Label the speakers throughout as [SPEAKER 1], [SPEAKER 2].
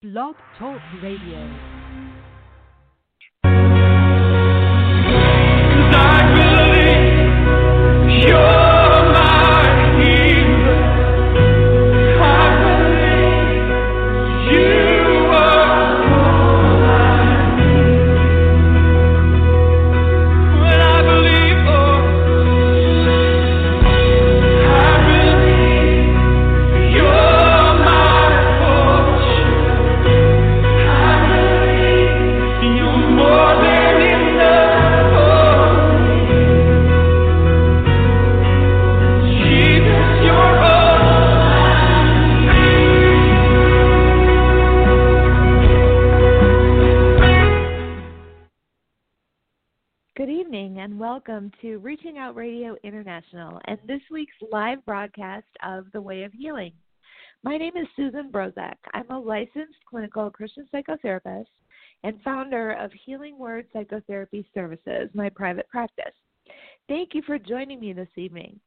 [SPEAKER 1] Blog Talk Radio. Welcome to Reaching Out Radio International and this week's live broadcast of The Way of Healing. My name is Susan Brozek. I'm a licensed clinical Christian psychotherapist and founder of Healing Word Psychotherapy Services, my private practice. Thank you for joining me this evening.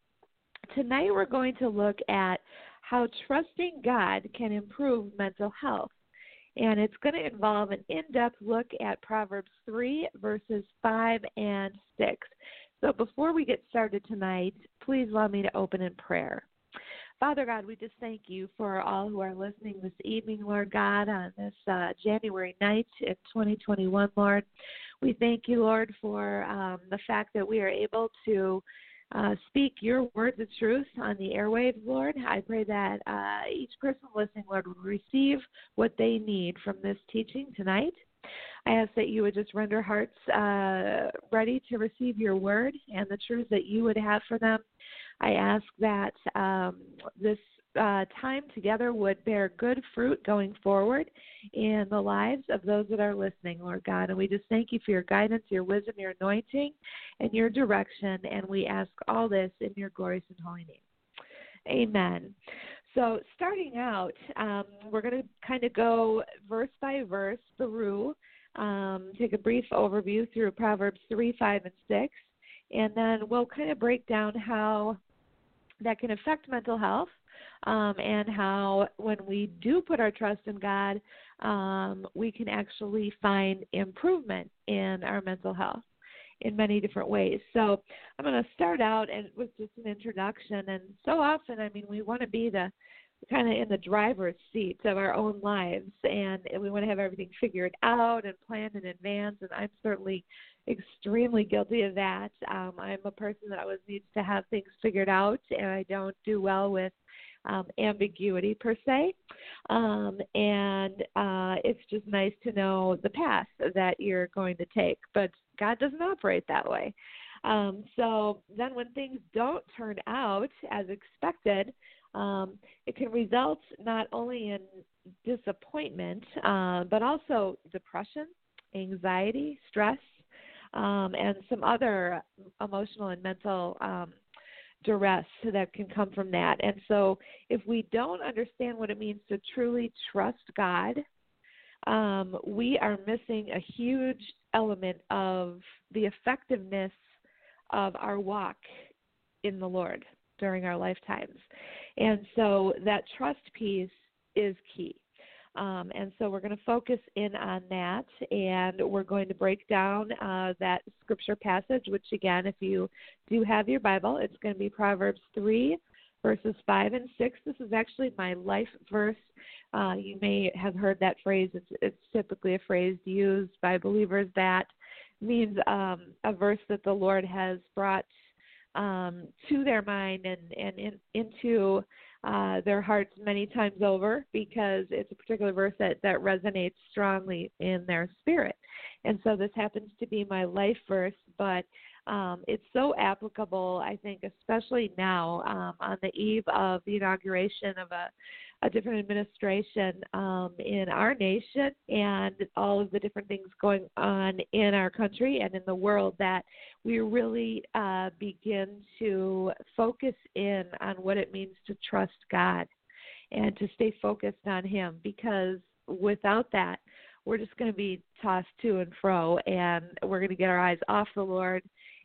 [SPEAKER 1] Tonight we're going to look at how trusting God can improve mental health and it's going to involve an in depth look at Proverbs 3, verses 5 and 6. So before we get started tonight, please allow me to open in prayer. Father God, we just thank you for all who are listening this evening, Lord God, on this uh, January night in 2021, Lord. We thank you, Lord, for um, the fact that we are able to uh, speak your words of truth on the airwaves, Lord. I pray that uh, each person listening, Lord, would receive what they need from this teaching tonight. I ask that you would just render hearts uh, ready to receive your word and the truths that you would have for them. I ask that um, this uh, time together would bear good fruit going forward in the lives of those that are listening, Lord God. And we just thank you for your guidance, your wisdom, your anointing, and your direction. And we ask all this in your glorious and holy name. Amen. So, starting out, um, we're going to kind of go verse by verse through, um, take a brief overview through Proverbs 3, 5, and 6, and then we'll kind of break down how that can affect mental health um, and how when we do put our trust in God, um, we can actually find improvement in our mental health in many different ways. So I'm going to start out and with just an introduction. And so often, I mean, we want to be the kind of in the driver's seat of our own lives, and we want to have everything figured out and planned in advance. And I'm certainly extremely guilty of that. Um, I'm a person that always needs to have things figured out, and I don't do well with um, ambiguity per se. Um, and uh, it's just nice to know the path that you're going to take. But God doesn't operate that way. Um, so then when things don't turn out as expected, um, it can result not only in disappointment, uh, but also depression, anxiety, stress, um, and some other emotional and mental um, duress that can come from that. And so, if we don't understand what it means to truly trust God, um, we are missing a huge element of the effectiveness of our walk in the Lord during our lifetimes. And so, that trust piece is key. Um, and so we're going to focus in on that, and we're going to break down uh, that scripture passage, which, again, if you do have your Bible, it's going to be Proverbs 3, verses 5 and 6. This is actually my life verse. Uh, you may have heard that phrase. It's, it's typically a phrase used by believers that means um, a verse that the Lord has brought um, to their mind and, and in, into uh, their hearts many times over because it's a particular verse that, that resonates strongly in their spirit. And so this happens to be my life verse, but um, it's so applicable, I think, especially now um, on the eve of the inauguration of a a different administration um, in our nation and all of the different things going on in our country and in the world that we really uh, begin to focus in on what it means to trust God and to stay focused on Him because without that, we're just going to be tossed to and fro and we're going to get our eyes off the Lord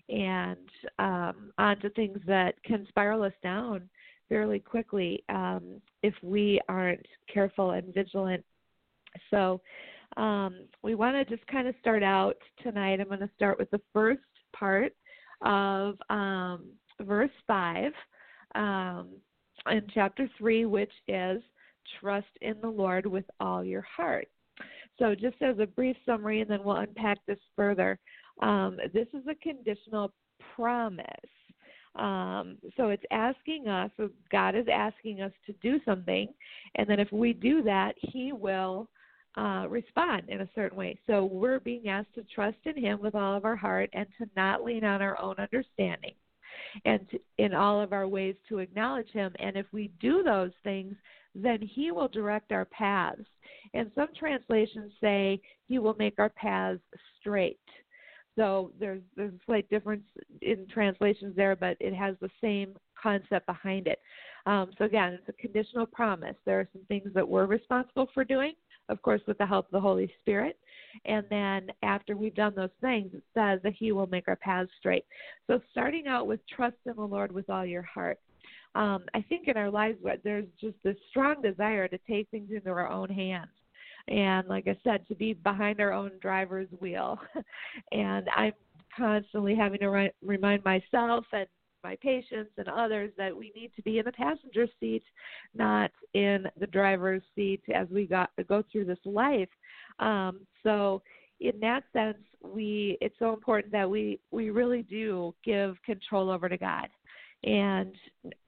[SPEAKER 1] and um, onto things that can spiral us down fairly quickly um, if we aren't careful and vigilant So um, we want to just kind of start out tonight. I'm going to start with the first part of um, verse 5 um, in chapter 3, which is trust in the Lord with all your heart. So, just as a brief summary, and then we'll unpack this further. Um, this is a conditional promise. Um, so it's asking us, God is asking us to do something, and then if we do that, He will uh, respond in a certain way. So we're being asked to trust in Him with all of our heart and to not lean on our own understanding, and to, in all of our ways to acknowledge Him. And if we do those things, then He will direct our paths. And some translations say He will make our paths straight. So there's there's a slight difference in translations there, but it has the same concept behind it. Um, so again, it's a conditional promise. There are some things that we're responsible for doing, of course, with the help of the Holy Spirit. And then after we've done those things, it says that He will make our paths straight. So starting out with trust in the Lord with all your heart. Um, I think in our lives there's just this strong desire to take things into our own hands and like I said, to be behind our own driver's wheel. and I'm constantly having to re- remind myself and my patients and others that we need to be in the passenger seat, not in the driver's seat as we got go through this life. Um, so, in that sense, we it's so important that we we really do give control over to God. And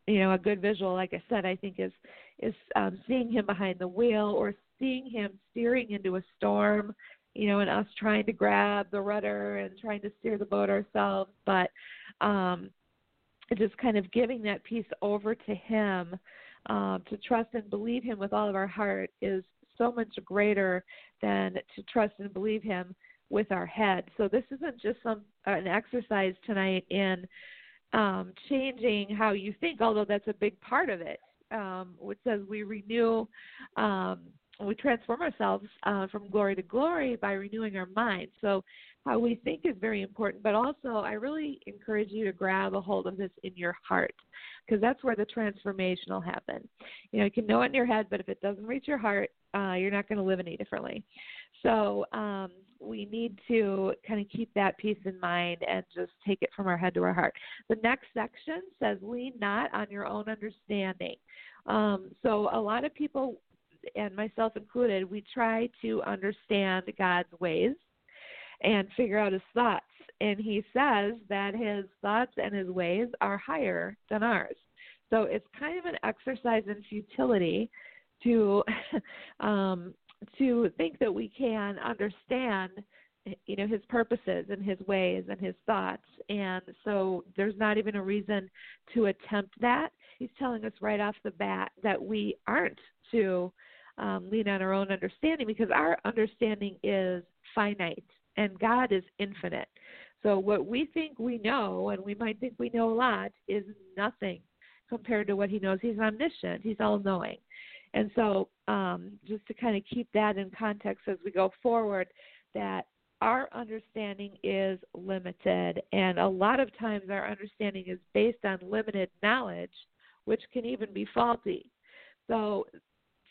[SPEAKER 1] you know, a good visual, like I said, I think is is um, seeing Him behind the wheel or seeing him steering into a storm, you know, and us trying to grab the rudder and trying to steer the boat ourselves, but um, just kind of giving that piece over to him um, to trust and believe him with all of our heart is so much greater than to trust and believe him with our head. So this isn't just some an exercise tonight in um, changing how you think, although that's a big part of it. Um, which says we renew um, we transform ourselves uh, from glory to glory by renewing our mind. So, how we think is very important, but also I really encourage you to grab a hold of this in your heart because that's where the transformation will happen. You know, you can know it in your head, but if it doesn't reach your heart, uh, you're not going to live any differently. So, um, we need to kind of keep that piece in mind and just take it from our head to our heart. The next section says, lean not on your own understanding. Um, so, a lot of people and myself included, we try to understand God's ways and figure out his thoughts. And he says that his thoughts and his ways are higher than ours. So it's kind of an exercise in futility to um, to think that we can understand you know his purposes and his ways and his thoughts and so there's not even a reason to attempt that he's telling us right off the bat that we aren't to um, lean on our own understanding because our understanding is finite and God is infinite. So what we think we know, and we might think we know a lot, is nothing compared to what He knows. He's omniscient. He's all knowing. And so, um, just to kind of keep that in context as we go forward, that our understanding is limited, and a lot of times our understanding is based on limited knowledge, which can even be faulty. So,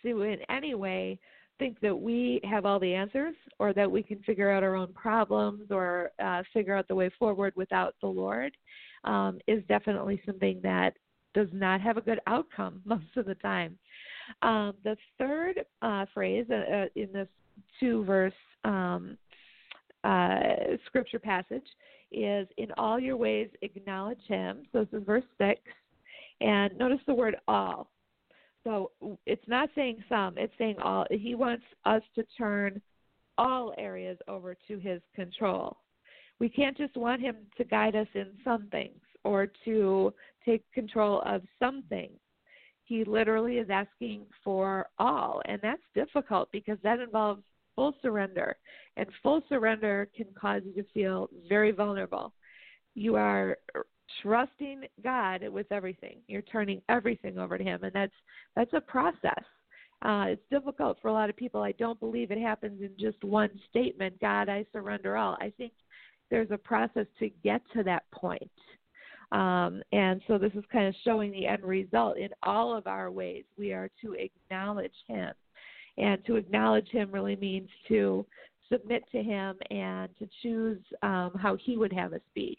[SPEAKER 1] to in any way think that we have all the answers or that we can figure out our own problems or uh, figure out the way forward without the Lord um, is definitely something that does not have a good outcome most of the time. Um, the third uh, phrase uh, uh in this two verse um, uh, scripture passage is In all your ways acknowledge him. So this is verse 6. And notice the word all. So it's not saying some, it's saying all. He wants us to turn all areas over to his control. We can't just want him to guide us in some things or to take control of some things. He literally is asking for all, and that's difficult because that involves full surrender. And full surrender can cause you to feel very vulnerable. You are trusting God with everything. You're turning everything over to Him, and that's that's a process. Uh, it's difficult for a lot of people. I don't believe it happens in just one statement. God, I surrender all. I think there's a process to get to that point. Um, and so this is kind of showing the end result in all of our ways. We are to acknowledge Him And to acknowledge Him really means to submit to Him and to choose um, how He would have us be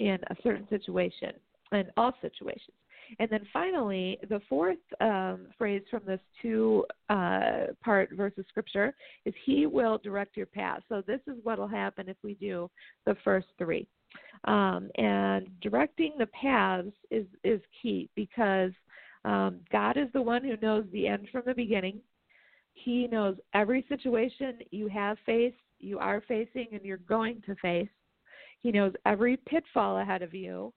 [SPEAKER 1] in a certain situation, in all situations. And then finally, the fourth um, phrase from this two uh, part verse of scripture is He will direct your path. So this is what will happen if we do the first three. Um, and directing the paths is, is key because um, God is the one who knows the end from the beginning. He knows every situation you have faced, you are facing, and you're going to face. He knows every pitfall ahead of you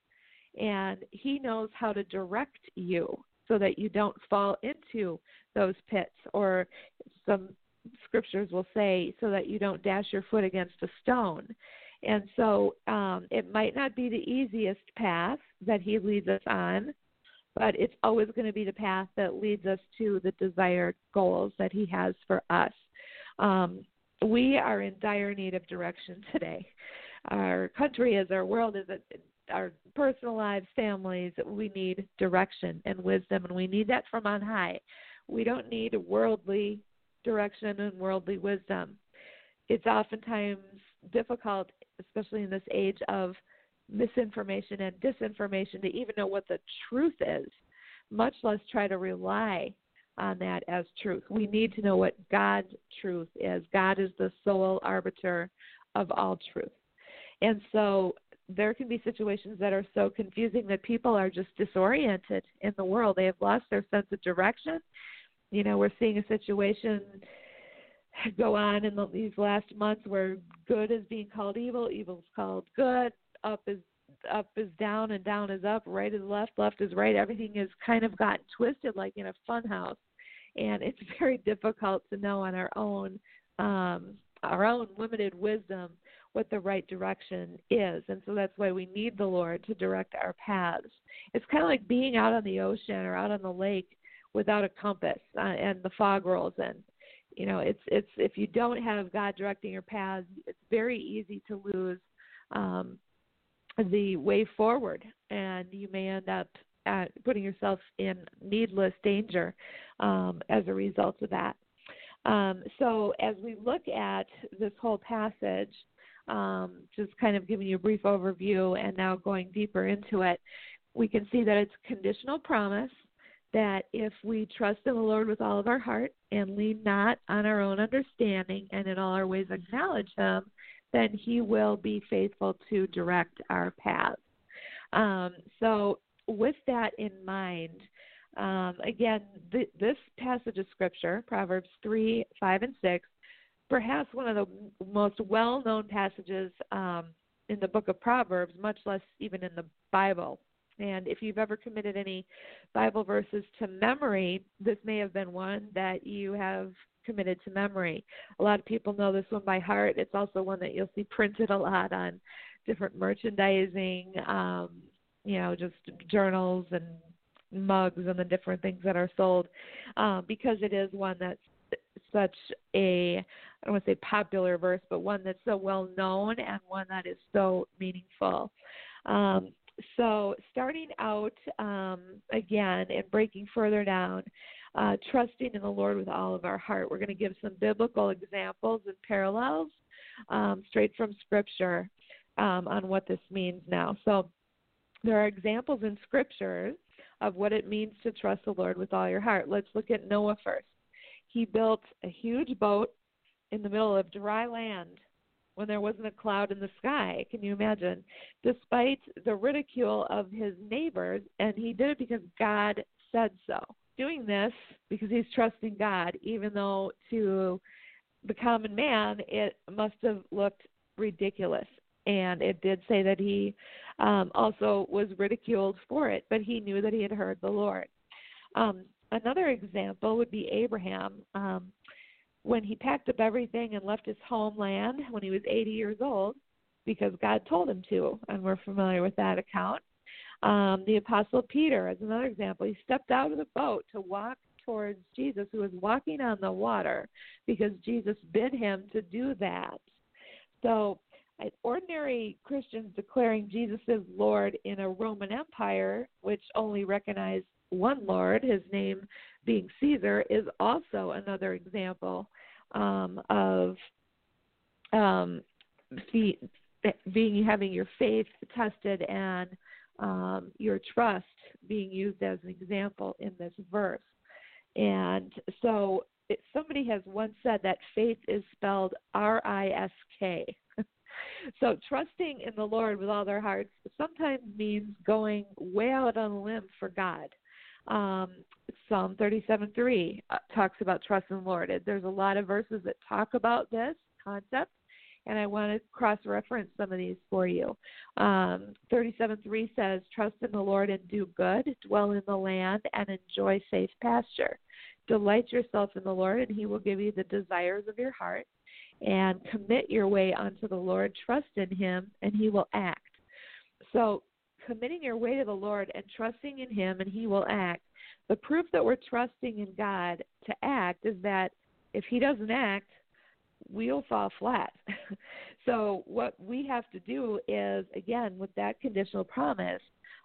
[SPEAKER 1] and he knows how to direct you so that you don't fall into those pits or some scriptures will say so that you don't dash your foot against a stone. And so um, it might not be the easiest path that he leads us on but it's always going to be the path that leads us to the desired goals that he has for us. Um, we are in dire need of direction today our country is our world is our personal lives, families, we need direction and wisdom, and we need that from on high. We don't need worldly direction and worldly wisdom. It's oftentimes difficult, especially in this age of misinformation and disinformation, to even know what the truth is, much less try to rely on that as truth. We need to know what God's truth is. God is the sole arbiter of all truth. And so there can be situations that are so confusing that people are just disoriented in the world. They have lost their sense of direction. You know, we're seeing a situation go on in the, these last months where good is being called evil, evil is called good, up is up is down and down is up, right is left, left is right. Everything is kind of gotten twisted like in a fun house. And it's very difficult to know on our own um our own limited wisdom what the right direction is. And so that's why we need the Lord to direct our paths. It's kind of like being out on the ocean or out on the lake without a compass uh, and the fog rolls in. You know, it's it's if you don't have God directing your paths, it's very easy to lose um, the way forward, and you may end up at putting yourself in needless danger um, as a result of that. Um, so, as we look at this whole passage, um, just kind of giving you a brief overview and now going deeper into it, we can see that it's conditional promise that if we trust in the Lord with all of our heart and lean not on our own understanding and in all our ways acknowledge Him, then He will be faithful to direct our paths. Um, so, with that in mind, um, again, th- this passage of Scripture, Proverbs 3, 5, and 6, perhaps one of the most well known passages um, in the book of Proverbs, much less even in the Bible. And if you've ever committed any Bible verses to memory, this may have been one that you have committed to memory. A lot of people know this one by heart. It's also one that you'll see printed a lot on different merchandising, um, you know, just journals and mugs and the different things that are sold, um, because it is one that's such a I don't want to say popular verse, but one that's so well known and one that is so meaningful. Um, so, starting out um, again and breaking further down, uh, trusting in the Lord with all of our heart. We're going to give some biblical examples and parallels um, straight from Scripture um, on what this means now. So, there are examples in Scripture of what it means to trust the Lord with all your heart. Let's look at Noah first. He built a huge boat in the middle of dry land when there wasn't a cloud in the sky. Can you imagine? Despite the ridicule of his neighbors, and he did it because God said so. Doing this because he's trusting God, even though to the common man it must have looked ridiculous. And it did say that he um, also was ridiculed for it, but he knew that he had heard the Lord. Um, Another example would be Abraham. Um, when he packed up everything and left his homeland when he was 80 years old, because God told him to, and we're familiar with that account. Um, the Apostle Peter, as another example, he stepped out of the boat to walk towards Jesus, who was walking on the water, because Jesus bid him to do that. So, ordinary Christians declaring Jesus as Lord in a Roman Empire, which only recognized one Lord, his name being Caesar, is also another example um, of um, being having your faith tested and um, your trust being used as an example in this verse. And so it, somebody has once said that faith is spelled R I S K. so trusting in the Lord with all their hearts sometimes means going way out on a limb for God. Um, Psalm 37:3 uh, talks about trust in the Lord. There's a lot of verses that talk about this concept, and I want to cross-reference some of these for you. Um, 37:3 says, "Trust in the Lord and do good; dwell in the land and enjoy safe pasture. Delight yourself in the Lord, and He will give you the desires of your heart. And commit your way unto the Lord. Trust in Him, and He will act." So, committing your way to the Lord and trusting in Him, and He will act. The proof that we're trusting in God to act is that if He doesn't act, we'll fall flat. so what we have to do is again with that conditional promise,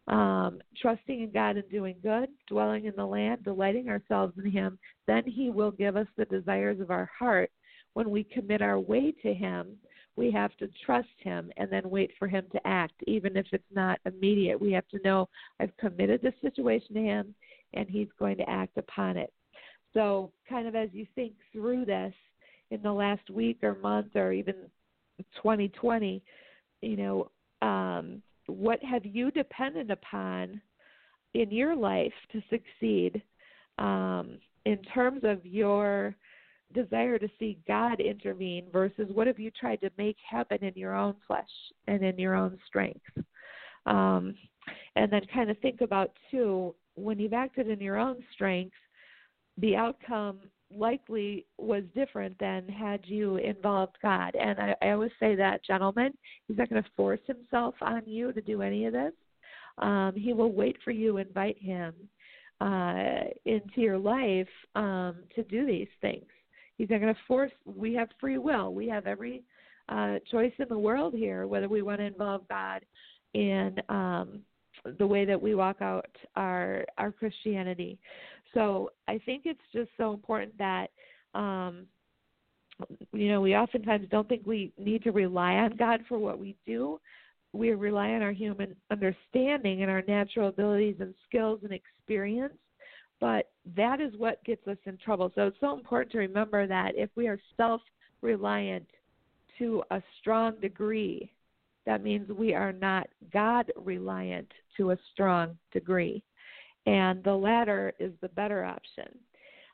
[SPEAKER 1] um, trusting in God and doing good, dwelling in the land, delighting ourselves in Him, then He will give us the desires of our heart. When we commit our way to Him, we have to trust Him and then wait for Him to act, even if it's not immediate. We have to know I've committed this situation to Him and He's going to act upon it. So, kind of as you think through this, in the last week or month or even 2020 you know um, what have you depended upon in your life to succeed um, in terms of your desire to see God intervene versus what have you tried to make happen in your own flesh and in your own strength? Um, and then kind of think about, too, when you've acted in your own strength, the outcome likely was different than had you involved God. And I, I always say that, gentlemen, he's not going to force himself on you to do any of this. Um, he will wait for you, invite him uh, into your life um, to do these things. He's not going to force. We have free will. We have every uh, choice in the world here, whether we want to involve God in um, the way that we walk out our our Christianity. So I think it's just so important that um, you know we oftentimes don't think we need to rely on God for what we do. We rely on our human understanding and our natural abilities and skills and experience. But that is what gets us in trouble. So it's so important to remember that if we are self reliant to a strong degree, that means we are not God reliant to a strong degree and the latter is the better option.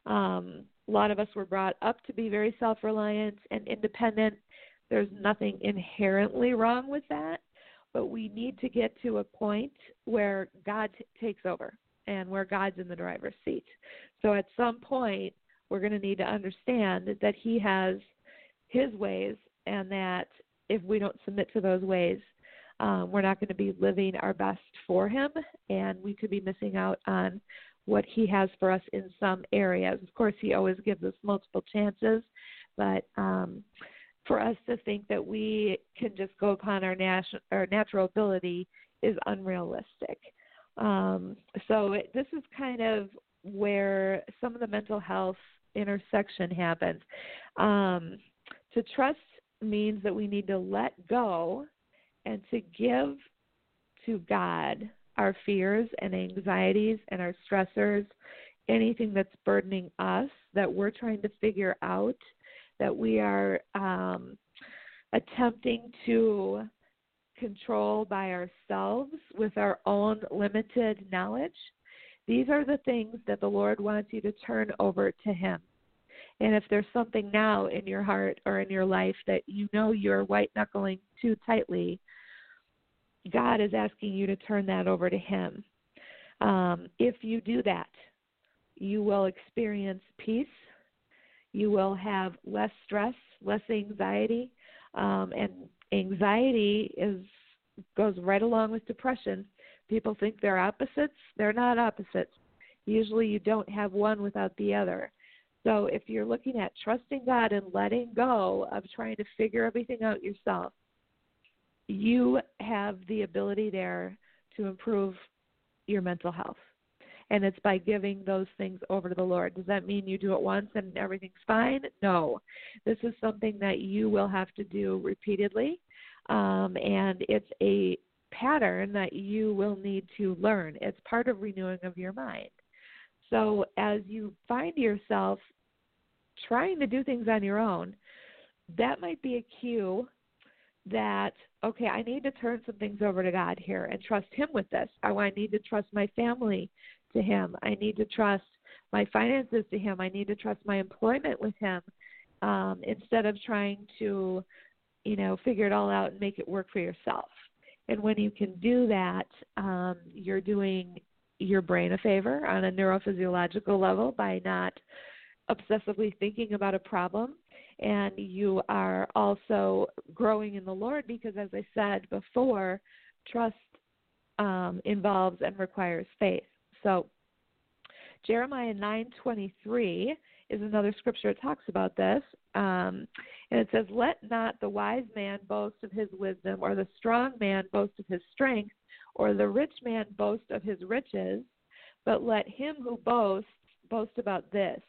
[SPEAKER 1] Um, a lot of us were brought up to be very self reliant and independent. There's nothing inherently wrong with that, but we need to get to a point where God t- takes over and where God's in the driver's seat. So at some point, we're going to need to understand that He has His ways and that if we don't submit to those ways, um, we're not going to be living our best for him, and we could be missing out on what he has for us in some areas. Of course, he always gives us multiple chances, but um, for us to think that we can just go upon our, our natural ability is unrealistic. Um, so it, this is kind of where some of the mental health intersection happens. Um, to trust means that we need to let go and to give to God our fears and anxieties and our stressors, anything that's burdening us that we're trying to figure out, that we are um, attempting to control by ourselves with our own limited knowledge. These are the things that the Lord wants you to turn over to Him. And if there's something now in your heart or in your life that you know you're white knuckling too tightly, God is asking you to turn that over to Him. Um, if you do that, you will experience peace. You will have less stress, less anxiety, um, and anxiety is goes right along with depression. People think they're opposites. They're not opposites. Usually, you don't have one without the other. So, if you're looking at trusting God and letting go of trying to figure everything out yourself, you have the ability there to improve your mental health. and it's by giving those things over to the Lord. Does that mean you do it once and everything's fine? No. This is something that you will have to do repeatedly, um, and it's a pattern that you will need to learn. It's part of renewing of your mind. So as you find yourself trying to do things on your own, that might be a cue that okay, I need to turn some things over to God here and trust Him with this. I, I need to trust my family to Him. I need to trust my finances to Him. I need to trust my employment with Him um, instead of trying to, you know, figure it all out and make it work for yourself. And when you can do that, um, you're doing your brain a favor on a neurophysiological level by not obsessively thinking about a problem. And you are also growing in the Lord because, as I said before, trust um, involves and requires faith. So, Jeremiah 9:23 is another scripture that talks about this. Um, and it says, Let not the wise man boast of his wisdom, or the strong man boast of his strength, or the rich man boast of his riches, but let him who boasts boast about this,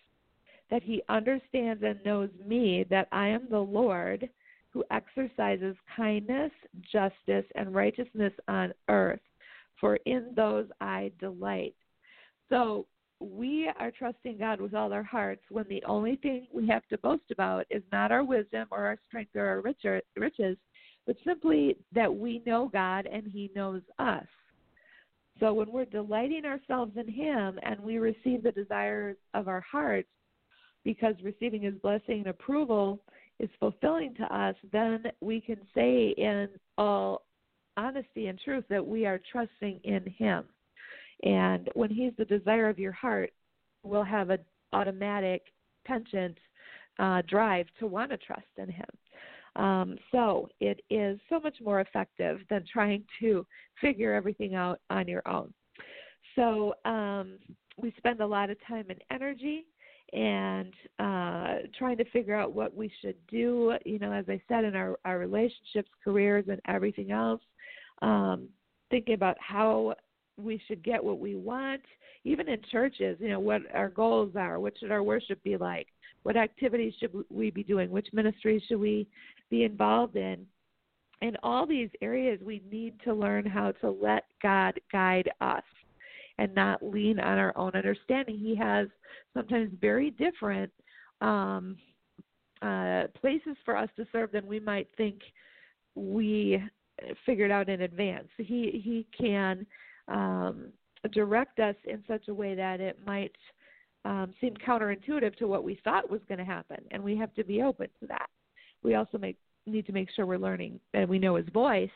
[SPEAKER 1] that he understands and knows me, that I am the Lord who exercises kindness, justice, and righteousness on earth, for in those I delight. So we are trusting God with all our hearts when the only thing we have to boast about is not our wisdom or our strength or our riches, but simply that we know God and He knows us. So when we're delighting ourselves in Him and we receive the desires of our hearts, because receiving His blessing and approval is fulfilling to us, then we can say in all honesty and truth that we are trusting in Him. And when He's the desire of your heart, we'll have an automatic penchant uh, drive to want to trust in Him. Um, so it is so much more effective than trying to figure everything out on your own. So um, we spend a lot of time and energy and uh, trying to figure out what we should do. You know, as I said, in our, our relationships, careers, and everything else. Um, thinking about how we should get what we want, even in churches, you know, what our goals are, what should our worship be like, what activities should we be doing, which ministries should we be involved in. In all these areas, we need to learn how to let God guide us and not lean on our own understanding. He has sometimes very different um, uh, places for us to serve than we might think we figured out in advance. He he can um, direct us in such a way that it might um, seem counterintuitive to what we thought was going to happen, and we have to be open to that. We also make, need to make sure we're learning and we know His voice,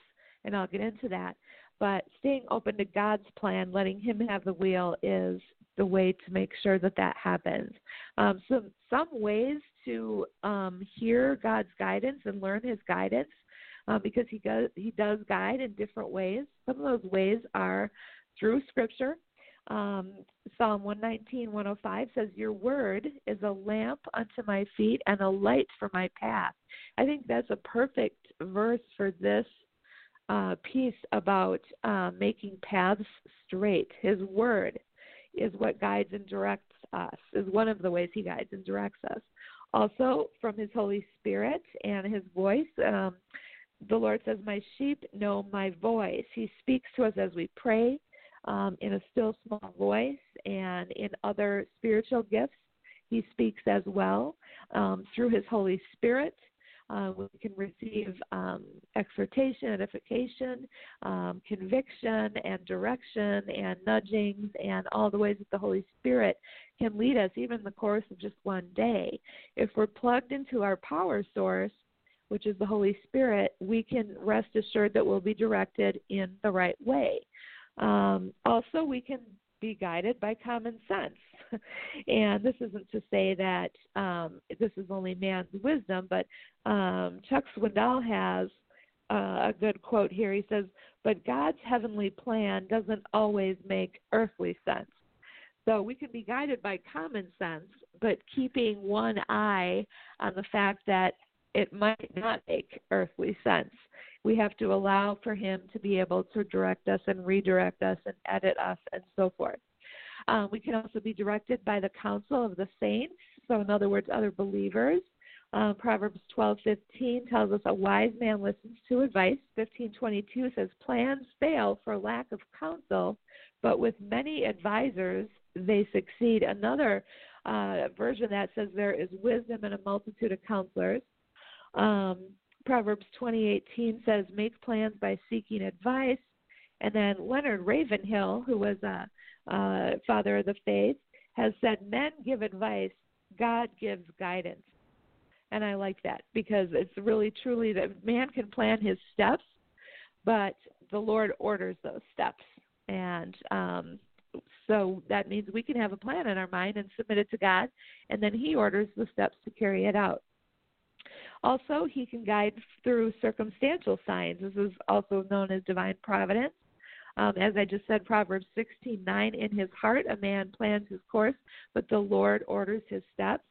[SPEAKER 1] and I'll get into that. But staying open to God's plan, letting Him have the wheel, is the way to make sure that that happens. Um, so, some ways to um, hear God's guidance and learn His guidance uh, because he does he does guide in different ways. Some of those ways are through Scripture. Um, Psalm 119, 105 says, Your word is a lamp unto my feet and a light for my path. I think that's a perfect verse for this uh, piece about uh, making paths straight. His word is what guides and directs us, is one of the ways he guides and directs us. Also, from his Holy Spirit and his voice. Um, the Lord says, My sheep know my voice. He speaks to us as we pray um, in a still small voice and in other spiritual gifts. He speaks as well um, through His Holy Spirit. Uh, we can receive um, exhortation, edification, um, conviction, and direction, and nudgings, and all the ways that the Holy Spirit can lead us, even in the course of just one day. If we're plugged into our power source, which is the Holy Spirit, we can rest assured that we'll be directed in the right way. Um, also, we can be guided by common sense. and this isn't to say that um, this is only man's wisdom, but um, Chuck Swindoll has uh, a good quote here. He says, But God's heavenly plan doesn't always make earthly sense. So we can be guided by common sense, but keeping one eye on the fact that it might not make earthly sense. We have to allow for Him to be able to direct us and redirect us and edit us and so forth. Um, we can also be directed by the counsel of the saints. So, in other words, other believers. Um, Proverbs 12:15 tells us a wise man listens to advice. 15:22 says plans fail for lack of counsel, but with many advisors they succeed. Another uh, version that says there is wisdom in a multitude of counselors. Um, Proverbs 20:18 says make plans by seeking advice. And then Leonard Ravenhill, who was a, a father of the faith, has said men give advice, God gives guidance and I like that because it's really truly that man can plan his steps, but the Lord orders those steps, and um, so that means we can have a plan in our mind and submit it to God, and then He orders the steps to carry it out. Also, He can guide through circumstantial signs. This is also known as divine providence. Um, as I just said, Proverbs 16:9. In his heart, a man plans his course, but the Lord orders his steps.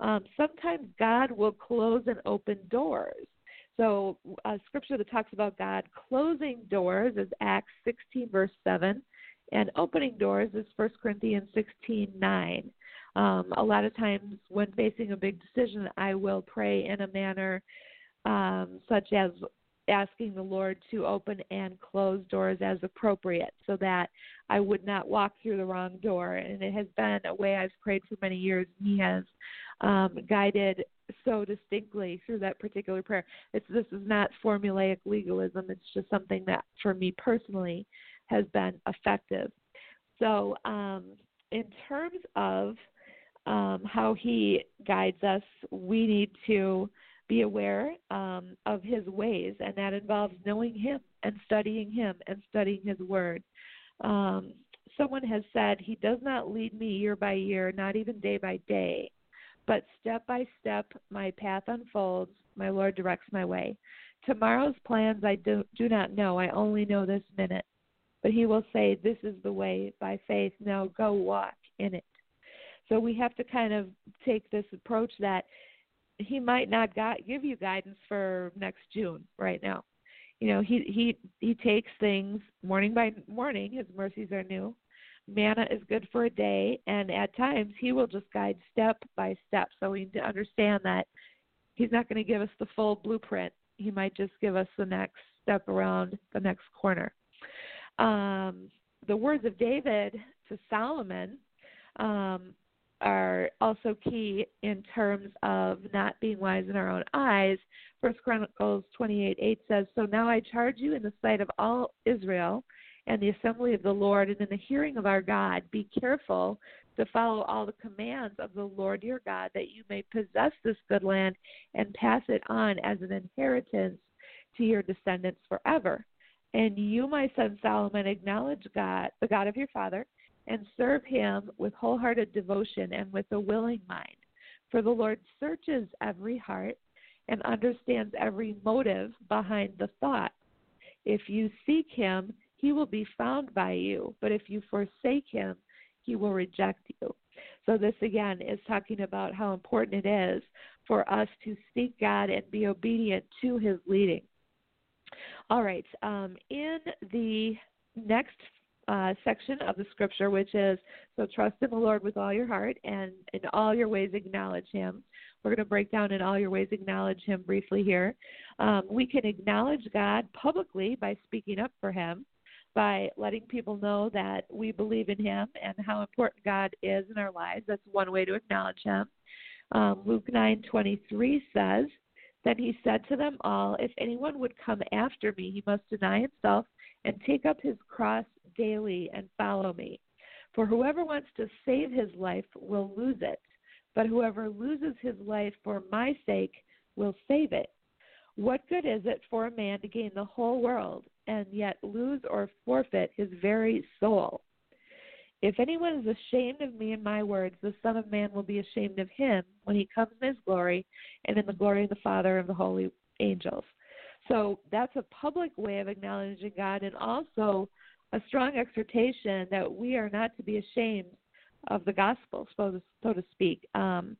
[SPEAKER 1] Um, sometimes God will close and open doors. So, a scripture that talks about God closing doors is Acts 16, verse 7, and opening doors is 1 Corinthians 16, 9. Um, a lot of times, when facing a big decision, I will pray in a manner um, such as asking the Lord to open and close doors as appropriate so that I would not walk through the wrong door. And it has been a way I've prayed for many years. He has um, guided so distinctly through that particular prayer. It's, this is not formulaic legalism, it's just something that for me personally has been effective. So, um, in terms of um, how he guides us, we need to be aware um, of his ways, and that involves knowing him and studying him and studying his word. Um, someone has said, He does not lead me year by year, not even day by day, but step by step my path unfolds, my Lord directs my way. Tomorrow's plans I do, do not know, I only know this minute. But He will say, This is the way by faith, now go walk in it. So we have to kind of take this approach that he might not got, give you guidance for next June right now. You know, he he he takes things morning by morning. His mercies are new. Manna is good for a day, and at times he will just guide step by step. So we need to understand that he's not going to give us the full blueprint. He might just give us the next step around the next corner. Um, the words of David to Solomon um, are also key in terms of not being wise in our own eyes. First Chronicles 28:8 says, So now I charge you in the sight of all Israel and the assembly of the Lord and in the hearing of our God, be careful to follow all the commands of the Lord your God, that you may possess this good land and pass it on as an inheritance to your descendants forever. And you, my son Solomon, acknowledge God, the God of your father and serve him with wholehearted devotion and with a willing mind. For the Lord searches every heart and understands every motive behind the thought. If you seek him, he will be found by you, but if you forsake him, he will reject you. So, this again is talking about how important it is for us to seek God and be obedient to his leading. All right, um, in the next uh, section of the scripture, which is so trust in the Lord with all your heart and in all your ways acknowledge Him. We're going to break down in all your ways acknowledge Him briefly here. Um, we can acknowledge God publicly by speaking up for Him, by letting people know that we believe in Him and how important God is in our lives. That's one way to acknowledge Him. Um, Luke 9:23 says, "Then He said to them all, If anyone would come after me, he must deny himself and take up his cross daily and follow me. For whoever wants to save his life will lose it, but whoever loses his life for my sake will save it. What good is it for a man to gain the whole world and yet lose or forfeit his very soul? If anyone is ashamed of me and my words, the Son of Man will be ashamed of him when he comes in his glory and in the glory of the Father and the holy angels. So that's a public way of acknowledging God and also a strong exhortation that we are not to be ashamed of the gospel, so to, so to speak. Um,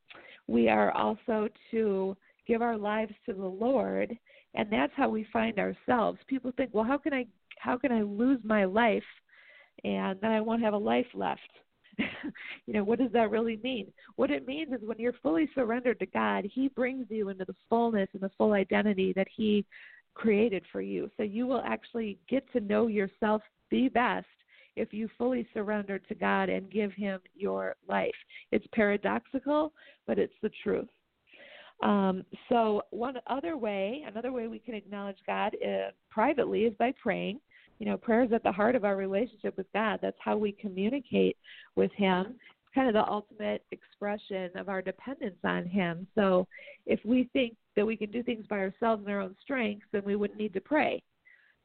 [SPEAKER 1] we are also to give our lives to the Lord, and that's how we find ourselves. People think, well, how can I how can I lose my life, and then I won't have a life left? you know, what does that really mean? What it means is when you're fully surrendered to God, He brings you into the fullness and the full identity that He created for you. So you will actually get to know yourself the best if you fully surrender to God and give Him your life. It's paradoxical, but it's the truth. Um, so, one other way, another way we can acknowledge God uh, privately is by praying. You know, prayer is at the heart of our relationship with God. That's how we communicate with Him. It's kind of the ultimate expression of our dependence on Him. So, if we think that we can do things by ourselves in our own strength, then we wouldn't need to pray.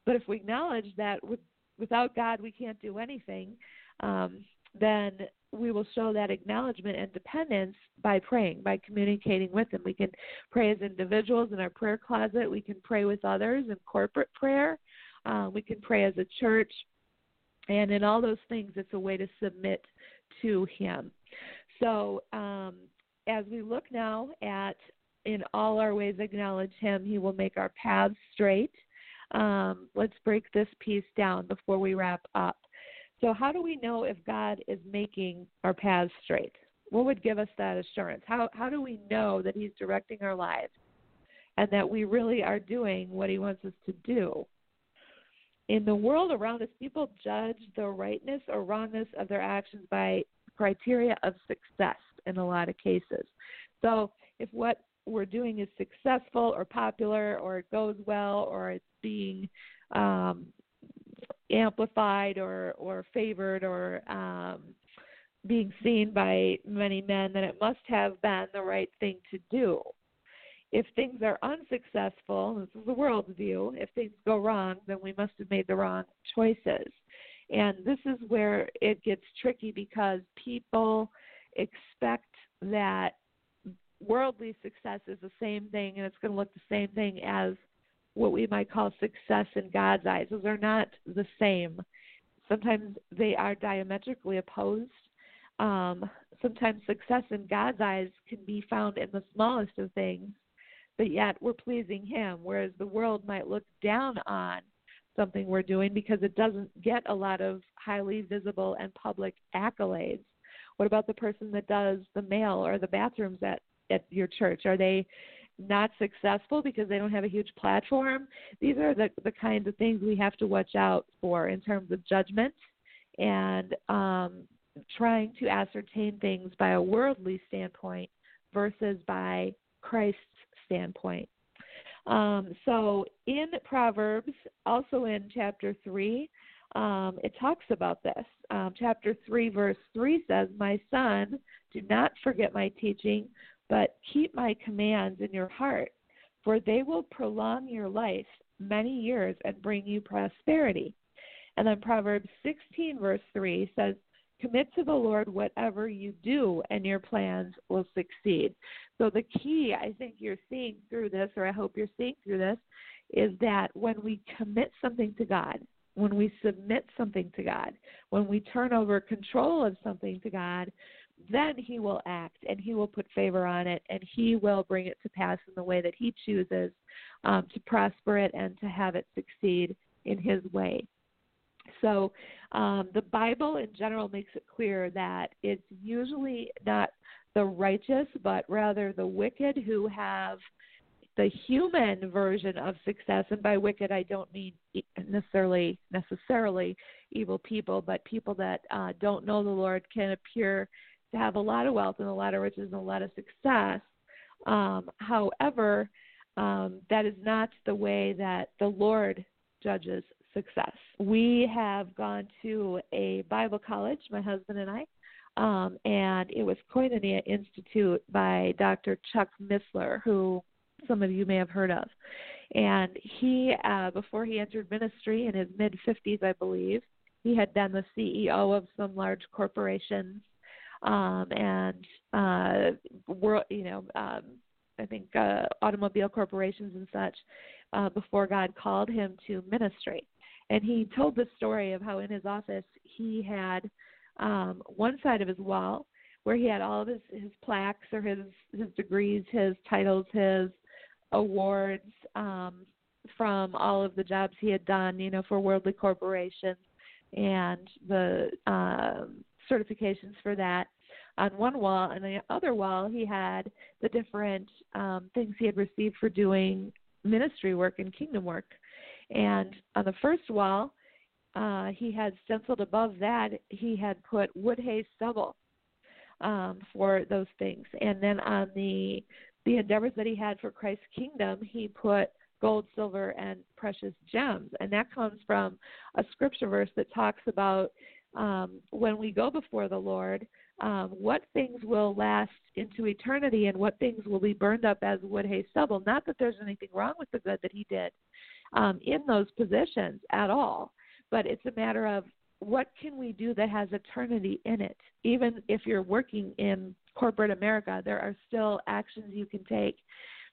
[SPEAKER 1] But if we acknowledge that with, without God we can't do anything, um, then we will show that acknowledgement and dependence by praying, by communicating with Him. We can pray as individuals in our prayer closet. We can pray with others in corporate prayer. Uh, we can pray as a church. And in all those things, it's a way to submit to Him. So, um, as we look now at in all our ways acknowledge Him, He will make our paths straight. Um, let's break this piece down before we wrap up. So, how do we know if God is making our paths straight? What would give us that assurance? How, how do we know that He's directing our lives and that we really are doing what He wants us to do? In the world around us, people judge the rightness or wrongness of their actions by criteria of success in a lot of cases. So, if what we're doing is successful or popular or it goes well or it's being um, amplified or or favored or um, being seen by many men, then it must have been the right thing to do. If things are unsuccessful, this is the world's view, if things go wrong, then we must have made the wrong choices. And this is where it gets tricky because people expect that worldly success is the same thing and it's going to look the same thing as what we might call success in God's eyes. Those are not the same. Sometimes they are diametrically opposed. Um, sometimes success in God's eyes can be found in the smallest of things, but yet we're pleasing Him, whereas the world might look down on something we're doing because it doesn't get a lot of highly visible and public accolades. What about the person that does the mail or the bathrooms at, at your church? Are they not successful because they don't have a huge platform. These are the, the kinds of things we have to watch out for in terms of judgment and um, trying to ascertain things by a worldly standpoint versus by Christ's standpoint. Um, so in Proverbs, also in chapter 3, um, it talks about this. Um, chapter 3, verse 3 says, My son, do not forget my teaching, but keep my commands in your heart, for they will prolong your life many years and bring you prosperity. And then Proverbs 16, verse 3 says, Commit to the Lord whatever you do, and your plans will succeed. So, the key I think you're seeing through this, or I hope you're seeing through this, is that when we commit something to God, when we submit something to God, when we turn over control of something to God, then he will act and he will put favor on it and he will bring it to pass in the way that he chooses um, to prosper it and to have it succeed in his way. So, um, the Bible in general makes it clear that it's usually not the righteous, but rather the wicked who have the human version of success. And by wicked, I don't mean necessarily necessarily evil people, but people that uh, don't know the Lord can appear to have a lot of wealth and a lot of riches and a lot of success. Um, however, um, that is not the way that the Lord judges success. We have gone to a Bible college, my husband and I, um, and it was Koinonia Institute by Dr. Chuck Missler, who some of you may have heard of. And he, uh, before he entered ministry in his mid 50s, I believe, he had been the CEO of some large corporations um, and uh, world, you know, um, I think uh, automobile corporations and such uh, before God called him to ministry. And he told the story of how in his office he had um, one side of his wall where he had all of his, his plaques or his, his degrees, his titles, his awards um, from all of the jobs he had done, you know, for worldly corporations and the um, certifications for that. On one wall, and the other wall he had the different um, things he had received for doing ministry work and kingdom work. And on the first wall, uh, he had stenciled above that he had put wood hay stubble um, for those things, and then on the the endeavors that he had for Christ's kingdom, he put gold, silver, and precious gems, and that comes from a scripture verse that talks about um, when we go before the Lord, um, what things will last into eternity and what things will be burned up as wood, hay, stubble. Not that there's anything wrong with the good that he did um, in those positions at all, but it's a matter of what can we do that has eternity in it. Even if you're working in corporate America, there are still actions you can take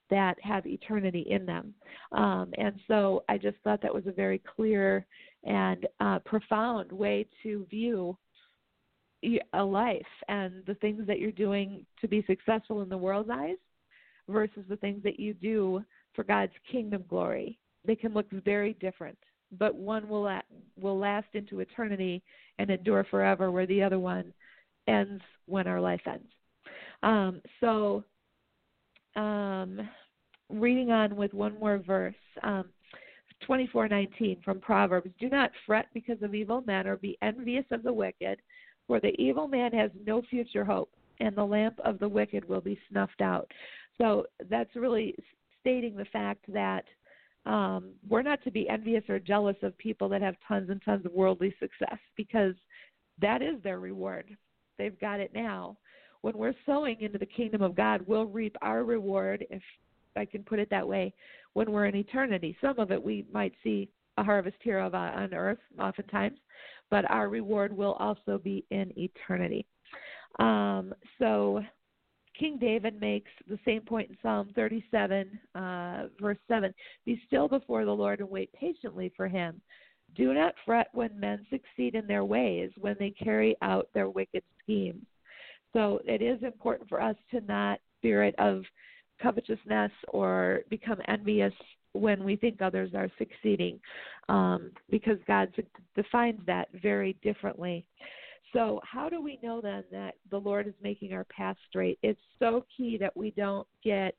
[SPEAKER 1] that have eternity in them. Um, and so I just thought that was a very clear and uh, profound way to view a life and the things that you're doing to be successful in the world's eyes versus the things that you do for God's kingdom glory. They can look very different, but one will la- will last into eternity and endure forever, where the other one ends when our life ends. Um, so, um, reading on with one more verse, um, 24:19 from Proverbs: Do not fret because of evil men, or be envious of the wicked for the evil man has no future hope, and the lamp of the wicked will be snuffed out. So that's really stating the fact that um, we're not to be envious or jealous of people that have tons and tons of worldly success because that is their reward. They've got it now. When we're sowing into the kingdom of God, we'll reap our reward, if I can put it that way, when we're in eternity. Some of it we might see a harvest here of, uh, on earth, oftentimes, but our reward will also be in eternity. Um, so King David makes the same point in Psalm 37, uh, verse 7 Be still before the Lord and wait patiently for him. Do not fret when men succeed in their ways, when they carry out their wicked schemes. So it is important for us to not spirit of covetousness or become envious when we think others are succeeding, um, because God defines that very differently. So, how do we know then that the Lord is making our path straight? It's so key that we don't get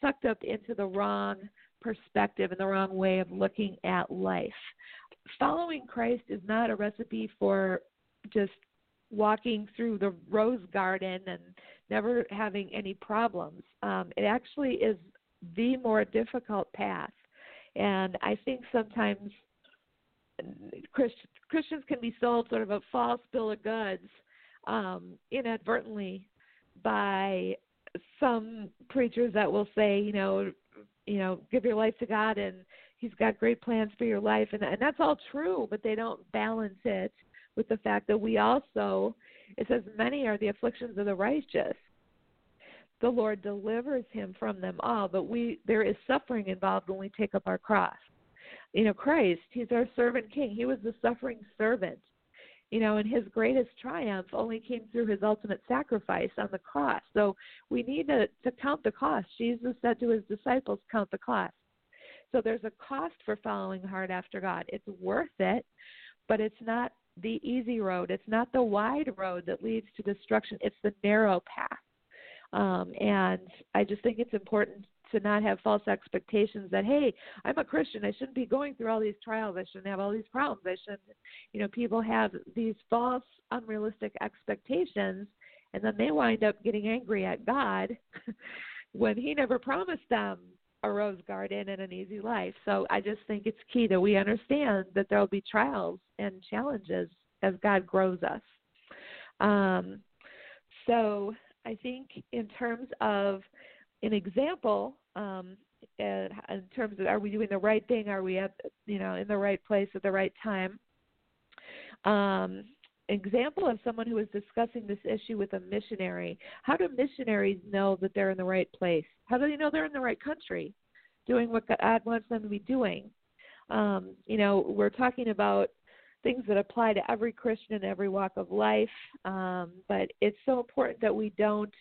[SPEAKER 1] sucked up into the wrong perspective and the wrong way of looking at life. Following Christ is not a recipe for just walking through the rose garden and never having any problems. Um, it actually is the more difficult path. And I think sometimes Christ, Christians can be sold sort of a false bill of goods um, inadvertently by some preachers that will say, you know, you know, give your life to God and He's got great plans for your life, and and that's all true, but they don't balance it with the fact that we also, it says, many are the afflictions of the righteous, the Lord delivers him from them all, but we there is suffering involved when we take up our cross. You know, Christ, he's our servant king. He was the suffering servant. You know, and his greatest triumph only came through his ultimate sacrifice on the cross. So we need to, to count the cost. Jesus said to his disciples, Count the cost. So there's a cost for following hard after God. It's worth it, but it's not the easy road. It's not the wide road that leads to destruction. It's the narrow path. Um, and I just think it's important to not have false expectations that hey i'm a christian i shouldn't be going through all these trials i shouldn't have all these problems i shouldn't you know people have these false unrealistic expectations and then they wind up getting angry at god when he never promised them a rose garden and an easy life so i just think it's key that we understand that there will be trials and challenges as god grows us um, so I think in terms of an example, um, in terms of are we doing the right thing? Are we at you know in the right place at the right time? Um, example of someone who is discussing this issue with a missionary. How do missionaries know that they're in the right place? How do they know they're in the right country, doing what God wants them to be doing? Um, you know, we're talking about things that apply to every Christian in every walk of life. Um, but it's so important that we don't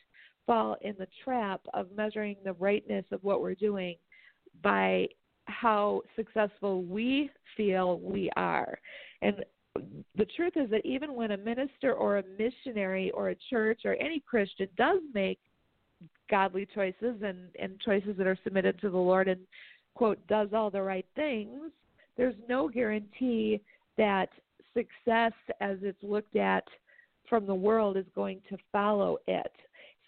[SPEAKER 1] fall in the trap of measuring the rightness of what we're doing by how successful we feel we are. And the truth is that even when a minister or a missionary or a church or any Christian does make godly choices and, and choices that are submitted to the Lord and, quote, does all the right things, there's no guarantee that success as it's looked at from the world is going to follow it.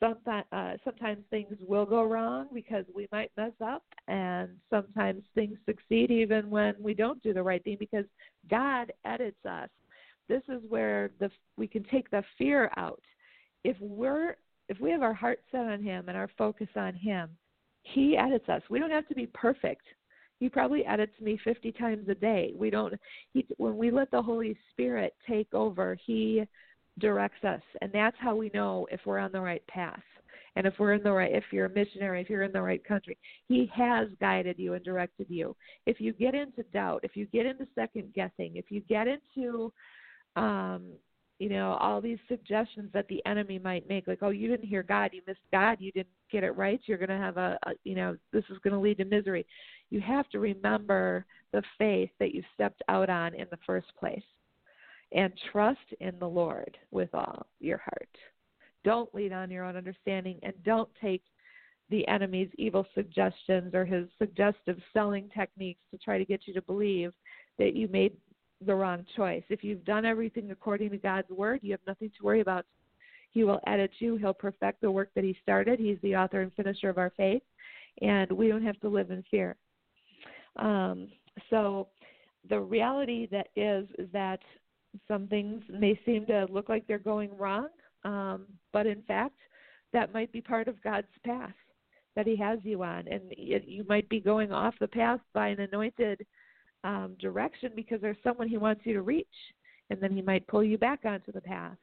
[SPEAKER 1] Sometimes, uh, sometimes things will go wrong because we might mess up, and sometimes things succeed even when we don't do the right thing because God edits us. This is where the we can take the fear out. If we're if we have our heart set on Him and our focus on Him, He edits us. We don't have to be perfect. He probably edits me 50 times a day. We don't. He when we let the Holy Spirit take over, He directs us, and that's how we know if we're on the right path. And if we're in the right, if you're a missionary, if you're in the right country, He has guided you and directed you. If you get into doubt, if you get into second guessing, if you get into um, you know all these suggestions that the enemy might make like oh you didn't hear god you missed god you didn't get it right you're going to have a, a you know this is going to lead to misery you have to remember the faith that you stepped out on in the first place and trust in the lord with all your heart don't lead on your own understanding and don't take the enemy's evil suggestions or his suggestive selling techniques to try to get you to believe that you made the wrong choice. If you've done everything according to God's word, you have nothing to worry about. He will edit you, He'll perfect the work that He started. He's the author and finisher of our faith, and we don't have to live in fear. Um, so, the reality that is is that some things may seem to look like they're going wrong, um, but in fact, that might be part of God's path that He has you on, and it, you might be going off the path by an anointed um, direction because there's someone he wants you to reach, and then he might pull you back onto the path.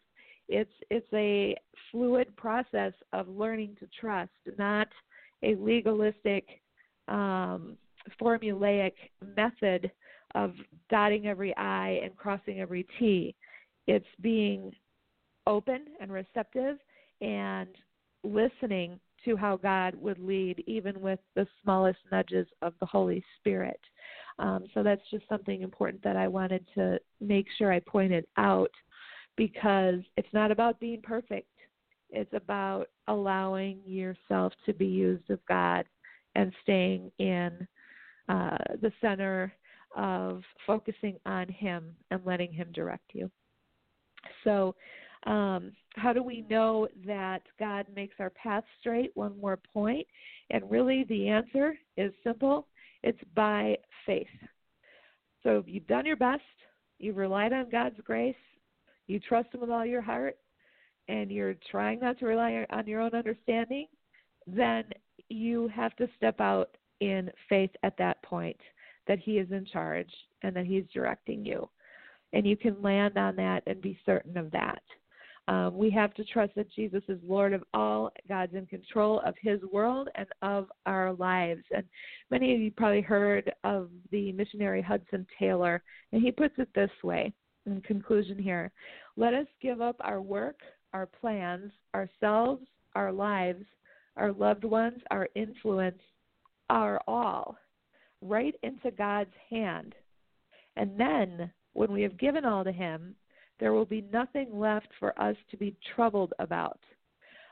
[SPEAKER 1] It's it's a fluid process of learning to trust, not a legalistic, um, formulaic method of dotting every I and crossing every T. It's being open and receptive and listening to how God would lead, even with the smallest nudges of the Holy Spirit. Um, so that's just something important that I wanted to make sure I pointed out because it's not about being perfect. It's about allowing yourself to be used of God and staying in uh, the center of focusing on Him and letting Him direct you. So, um, how do we know that God makes our path straight? One more point. And really, the answer is simple it's by faith. So you've done your best, you've relied on God's grace, you trust Him with all your heart, and you're trying not to rely on your own understanding, then you have to step out in faith at that point that He is in charge and that He's directing you. And you can land on that and be certain of that. Um, we have to trust that Jesus is Lord of all. God's in control of His world and of our lives. And many of you probably heard of the missionary Hudson Taylor, and he puts it this way in conclusion here Let us give up our work, our plans, ourselves, our lives, our loved ones, our influence, our all, right into God's hand. And then, when we have given all to Him, there will be nothing left for us to be troubled about.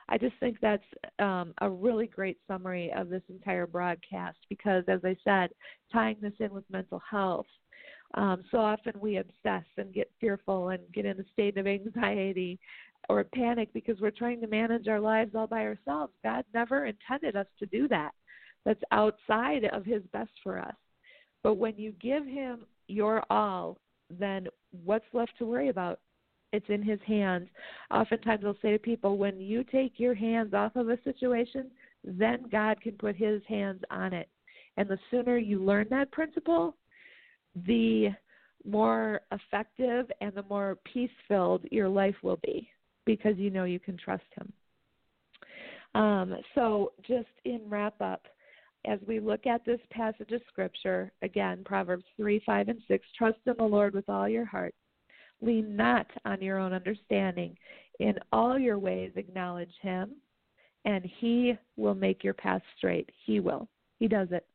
[SPEAKER 1] I just think that's um, a really great summary of this entire broadcast because, as I said, tying this in with mental health, um, so often we obsess and get fearful and get in a state of anxiety or panic because we're trying to manage our lives all by ourselves. God never intended us to do that. That's outside of His best for us. But when you give Him your all, then what's left to worry about? It's in His hands. Oftentimes, I'll say to people, when you take your hands off of a situation, then God can put His hands on it. And the sooner you learn that principle, the more effective and the more peace filled your life will be because you know you can trust Him. Um, so, just in wrap up, as we look at this passage of Scripture, again, Proverbs 3, 5, and 6, trust in the Lord with all your heart. Lean not on your own understanding. In all your ways, acknowledge Him, and He will make your path straight. He will. He does it.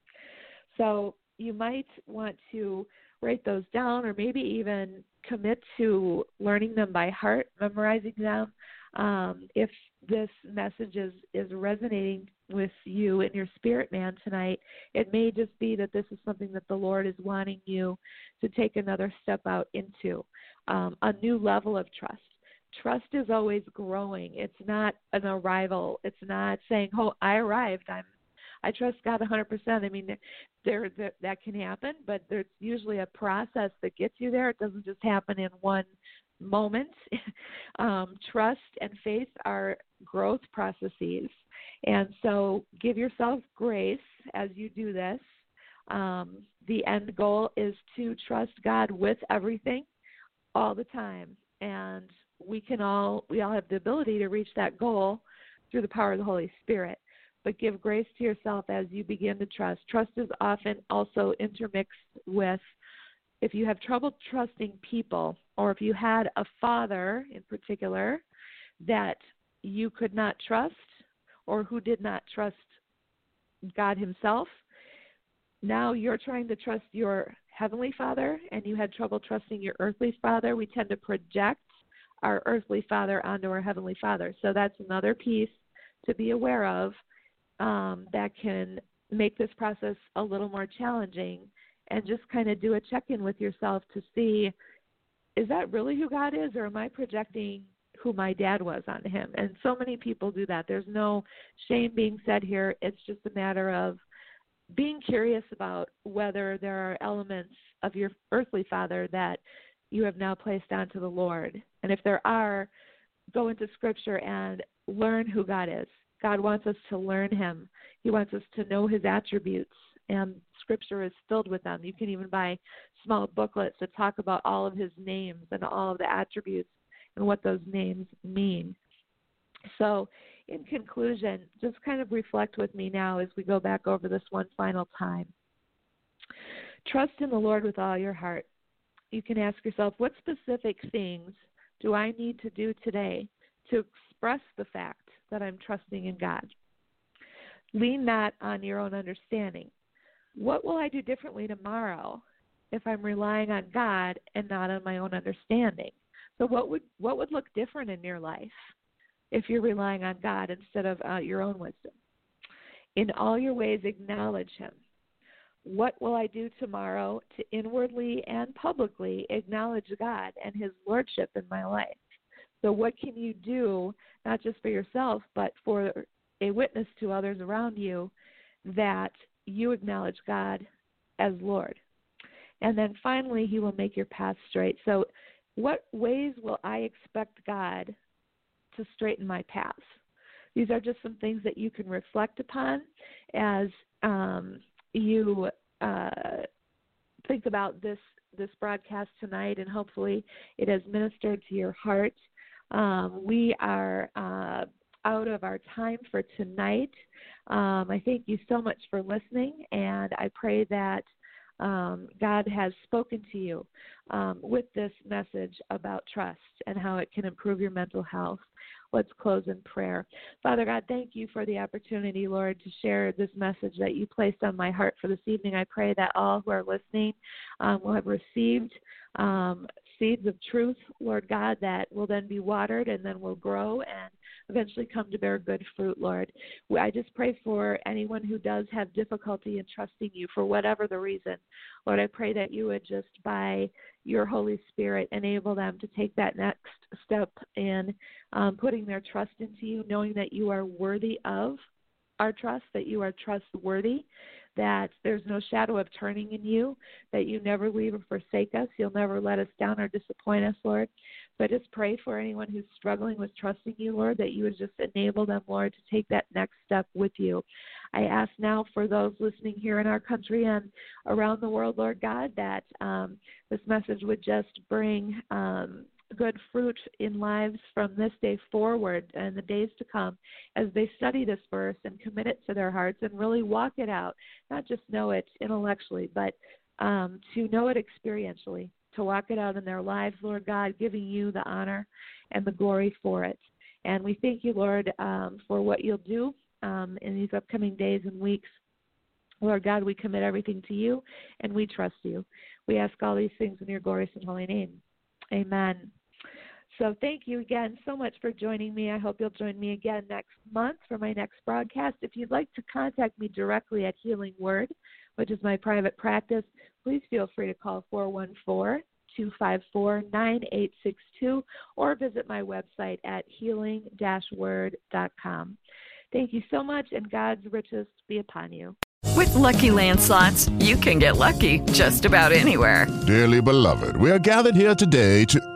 [SPEAKER 1] So you might want to write those down or maybe even commit to learning them by heart, memorizing them. Um, if this message is, is resonating with you and your spirit man tonight, it may just be that this is something that the Lord is wanting you to take another step out into um, a new level of trust. Trust is always growing. It's not an arrival. It's not saying, "Oh, I arrived. I'm I trust God 100%. I mean, there, that can happen, but there's usually a process that gets you there. It doesn't just happen in one moment. um, trust and faith are growth processes, and so give yourself grace as you do this. Um, the end goal is to trust God with everything, all the time, and we can all we all have the ability to reach that goal through the power of the Holy Spirit but give grace to yourself as you begin to trust. Trust is often also intermixed with if you have trouble trusting people, or if you had a father in particular that you could not trust, or who did not trust God Himself, now you're trying to trust your heavenly father and you had trouble trusting your earthly father. We tend to project our earthly father onto our heavenly father. So that's another piece to be aware of um, that can make this process a little more challenging and just kind of do a check in with yourself to see is that really who God is or am I projecting who my dad was on him? And so many people do that. There's no shame being said here. It's just a matter of being curious about whether there are elements of your earthly father that you have now placed onto the Lord. And if there are, go into scripture and learn who God is. God wants us to learn Him. He wants us to know His attributes, and Scripture is filled with them. You can even buy small booklets that talk about all of His names and all of the attributes and what those names mean. So, in conclusion, just kind of reflect with me now as we go back over this one final time. Trust in the Lord with all your heart. You can ask yourself, what specific things do I need to do today to express the fact that I'm trusting in God. Lean not on your own understanding. What will I do differently tomorrow if I'm relying on God and not on my own understanding? So what would what would look different in your life if you're relying on God instead of uh, your own wisdom? In all your ways acknowledge him. What will I do tomorrow to inwardly and publicly acknowledge God and his lordship in my life? So, what can you do, not just for yourself, but for a witness to others around you, that you acknowledge God as Lord? And then finally, He will make your path straight. So, what ways will I expect God to straighten my path? These are just some things that you can reflect upon as um, you uh, think about this this broadcast tonight, and hopefully it has ministered to your heart um, we are uh, out of our time for tonight. Um, I thank you so much for listening, and I pray that um, God has spoken to you um, with this message about trust and how it can improve your mental health. Let's close in prayer. Father God, thank you for the opportunity, Lord, to share this message that you placed on my heart for this evening. I pray that all who are listening um, will have received um, seeds of truth, Lord God, that will then be watered and then will grow and eventually come to bear good fruit, Lord. I just pray for anyone who does have difficulty in trusting you for whatever the reason. Lord, I pray that you would just, by your Holy Spirit, enable them to take that next step in um, putting their trust into you, knowing that you are worthy of our trust, that you are trustworthy, that there's no shadow of turning in you, that you never leave or forsake us. You'll never let us down or disappoint us, Lord. So I just pray for anyone who's struggling with trusting you, Lord, that you would just enable them, Lord, to take that next step with you. I ask now for those listening here in our country and around the world, Lord God, that um, this message would just bring um, good fruit in lives from this day forward and the days to come as they study this verse and commit it to their hearts and really walk it out, not just know it intellectually, but um, to know it experientially, to walk it out in their lives, Lord God, giving you the honor and the glory for it. And we thank you, Lord, um, for what you'll do um, in these upcoming days and weeks Lord God, we commit everything to you and we trust you. We ask all these things in your glorious and holy name. Amen. So thank you again so much for joining me. I hope you'll join me again next month for my next broadcast. If you'd like to contact me directly at Healing Word, which is my private practice, please feel free to call 414 254 9862 or visit my website at healing word.com. Thank you so much, and God's riches be upon you.
[SPEAKER 2] With lucky landslots, you can get lucky just about anywhere.
[SPEAKER 3] Dearly beloved, we are gathered here today to.